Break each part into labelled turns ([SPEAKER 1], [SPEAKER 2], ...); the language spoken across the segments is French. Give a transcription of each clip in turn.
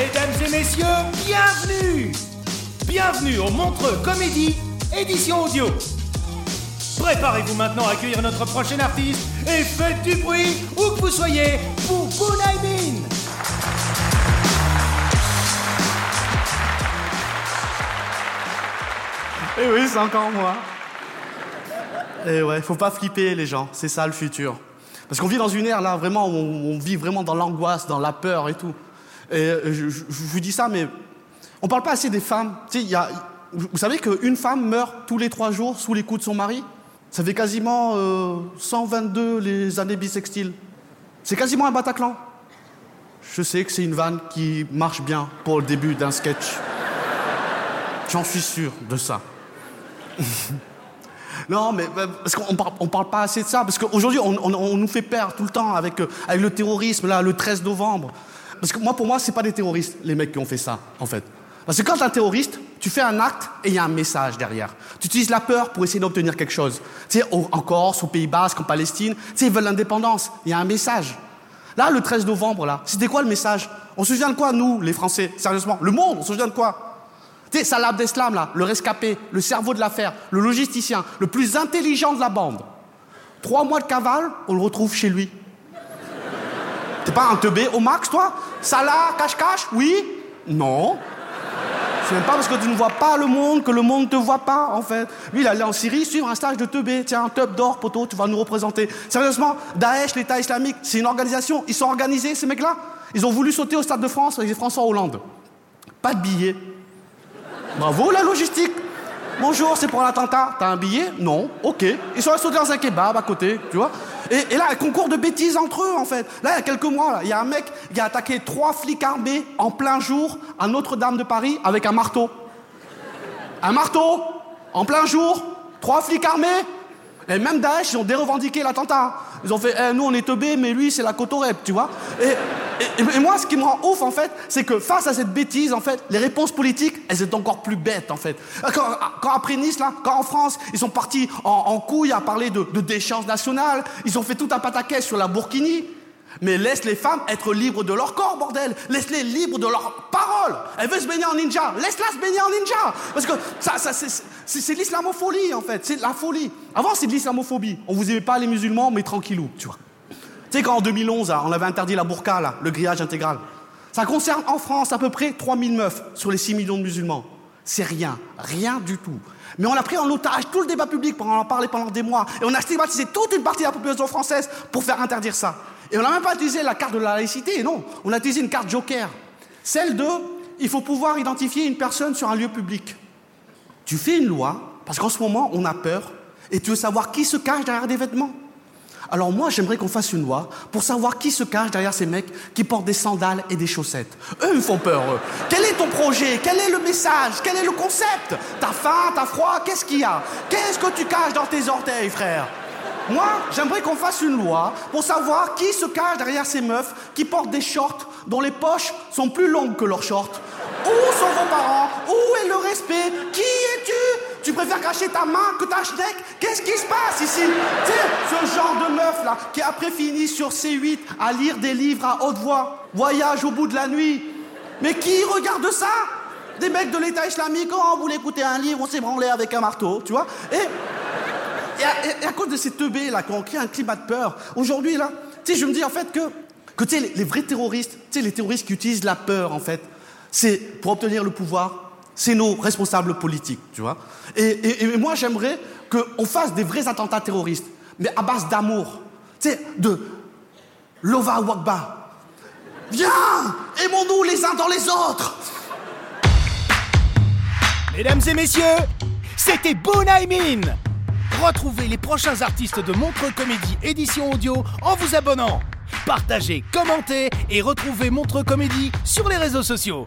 [SPEAKER 1] Mesdames et messieurs, bienvenue Bienvenue au Montreux Comédie, édition audio. Préparez-vous maintenant à accueillir notre prochain artiste et faites du bruit où que vous soyez pour Boulaïmin
[SPEAKER 2] Et Eh oui, c'est encore moi. Et ouais, faut pas flipper les gens, c'est ça le futur. Parce qu'on vit dans une ère là, vraiment, où on vit vraiment dans l'angoisse, dans la peur et tout. Et euh, je, vous dis ça, mais on parle pas assez des femmes. Vous savez qu'une femme meurt tous les trois jours sous les coups de son mari? Ça fait quasiment euh, 122 les années bissextiles. C'est quasiment un Bataclan. Je sais que c'est une vanne qui marche bien pour le début d'un sketch. J'en suis sûr de ça. Non, mais euh, parce qu'on parle, pas assez de ça, parce qu'aujourd'hui, on, nous fait peur tout le temps avec, euh, avec le terrorisme, là, le 13 novembre. Parce que moi, pour moi, c'est pas des terroristes, les mecs qui ont fait ça, en fait. Parce que quand t'es un terroriste, tu fais un acte et il y a un message derrière. Tu utilises la peur pour essayer d'obtenir quelque chose. Tu sais, en Corse, au Pays Basque, en Palestine, tu sais, ils veulent l'indépendance. Il y a un message. Là, le 13 novembre, là, c'était quoi le message? On se souvient de quoi, nous, les Français? Sérieusement, le monde, on se souvient de quoi? Tu sais, Salah Abdeslam, là, le rescapé, le cerveau de l'affaire, le logisticien, le plus intelligent de la bande. Trois mois de cavale, on le retrouve chez lui. T'es pas un teubé au max, toi? Salah, cache-cache? Oui? Non. C'est même pas parce que tu ne vois pas le monde que le monde ne te voit pas, en fait. Lui, il allait en Syrie suivre un stage de teubé. Tiens, un teub d'or, poteau, tu vas nous représenter. Sérieusement, Daesh, l'État islamique, c'est une organisation. Ils sont organisés, ces mecs-là? Ils ont voulu sauter au Stade de France avec François Hollande. Pas de billets. Bravo la logistique. Bonjour, c'est pour l'attentat. T'as un billet? Non. Ok. Ils sont sautés dans un kebab à côté, tu vois. Et, là, un concours de bêtises entre eux, en fait. Là, il y a quelques mois, il y a un mec qui a attaqué trois flics armés en plein jour à Notre-Dame de Paris avec un marteau. Un marteau En plein jour Trois flics armés Et même Daesh, ils ont dérevendiqué l'attentat. Ils ont fait, eh, nous on est teubés, mais lui c'est la cotorep, tu vois. Et, moi, ce qui me rend ouf, en fait, c'est que face à cette bêtise, en fait, les réponses politiques, elles étaient encore plus bêtes, en fait. Quand, quand après Nice, là, quand en France, ils sont partis en, en couille à parler de, de déchéance nationale, ils ont fait tout un pataquès sur la Burkini. Mais laisse les femmes être libres de leur corps, bordel. Laisse-les libres de leur parole. Elle veut se baigner en ninja. Laisse-la se baigner en ninja. Parce que ça, ça c'est, l'islamophobie, en fait. C'est la folie. Avant, c'est de l'islamophobie. On vous aimait pas les musulmans, mais tranquillou, tu vois. Tu sais, quand en 2011, là, on avait interdit la burqa, le grillage intégral. Ça concerne en France à peu près 3000 meufs sur les 6 millions de musulmans. C'est rien, rien du tout. Mais on a pris en otage tout le débat public pour en parler pendant des mois. Et on a stigmatisé toute une partie de la population française pour faire interdire ça. Et on n'a même pas utilisé la carte de la laïcité, non. On a utilisé une carte joker. Celle de, il faut pouvoir identifier une personne sur un lieu public. Tu fais une loi, parce qu'en ce moment, on a peur, et tu veux savoir qui se cache derrière des vêtements. Alors moi, j'aimerais qu'on fasse une loi pour savoir qui se cache derrière ces mecs qui portent des sandales et des chaussettes. Eux, ils me font peur. Quel est ton projet? Quel est le message? Quel est le concept? T'as faim? T'as froid? Qu'est-ce qu'il y a? Qu'est-ce que tu caches dans tes orteils, frère? Moi, j'aimerais qu'on fasse une loi pour savoir qui se cache derrière ces meufs qui portent des shorts dont les poches sont plus longues que leurs shorts. Où sont vos parents? Où est le respect? Qui Tu préfères cacher ta main que ta schneck? Qu'est-ce qui se passe ici? Tu ce genre de meuf là qui après finit sur C8 à lire des livres à haute voix. Voyage au bout de la nuit. Mais qui regarde ça? Des mecs de l'État islamique, oh, on voulait écouter un livre, on s'est branlé avec un marteau, tu vois? Et à, cause de ces teubés là, qui ont créé un climat de peur, aujourd'hui là, tu je me dis en fait que, que les, les vrais terroristes, tu sais, les terroristes qui utilisent la peur en fait, c'est pour obtenir le pouvoir, c'est nos responsables politiques, tu vois. Et, moi, j'aimerais qu'on fasse des vrais attentats terroristes, mais à base d'amour, tu sais, de Lova Wagba. Viens, aimons-nous les uns dans les autres.
[SPEAKER 1] Mesdames et messieurs, c'était Bonaimin Retrouvez les prochains artistes de Montreux Comédie édition audio en vous abonnant. Partagez, commentez et retrouvez Montreux Comédie sur les réseaux sociaux.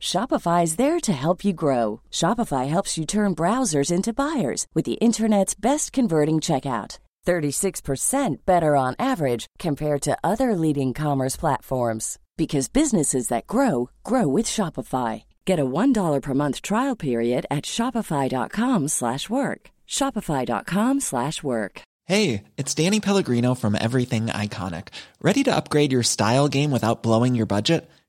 [SPEAKER 3] Shopify is there to help you grow. Shopify helps you turn browsers into buyers with the internet's best converting checkout. 36% better on average compared to other leading commerce platforms because businesses that grow grow with Shopify. Get a $1 per month trial period at shopify.com slash work. shopify.com slash work.
[SPEAKER 4] Hey, it's Danny Pellegrino from Everything Iconic. Ready to upgrade your style game without blowing your budget?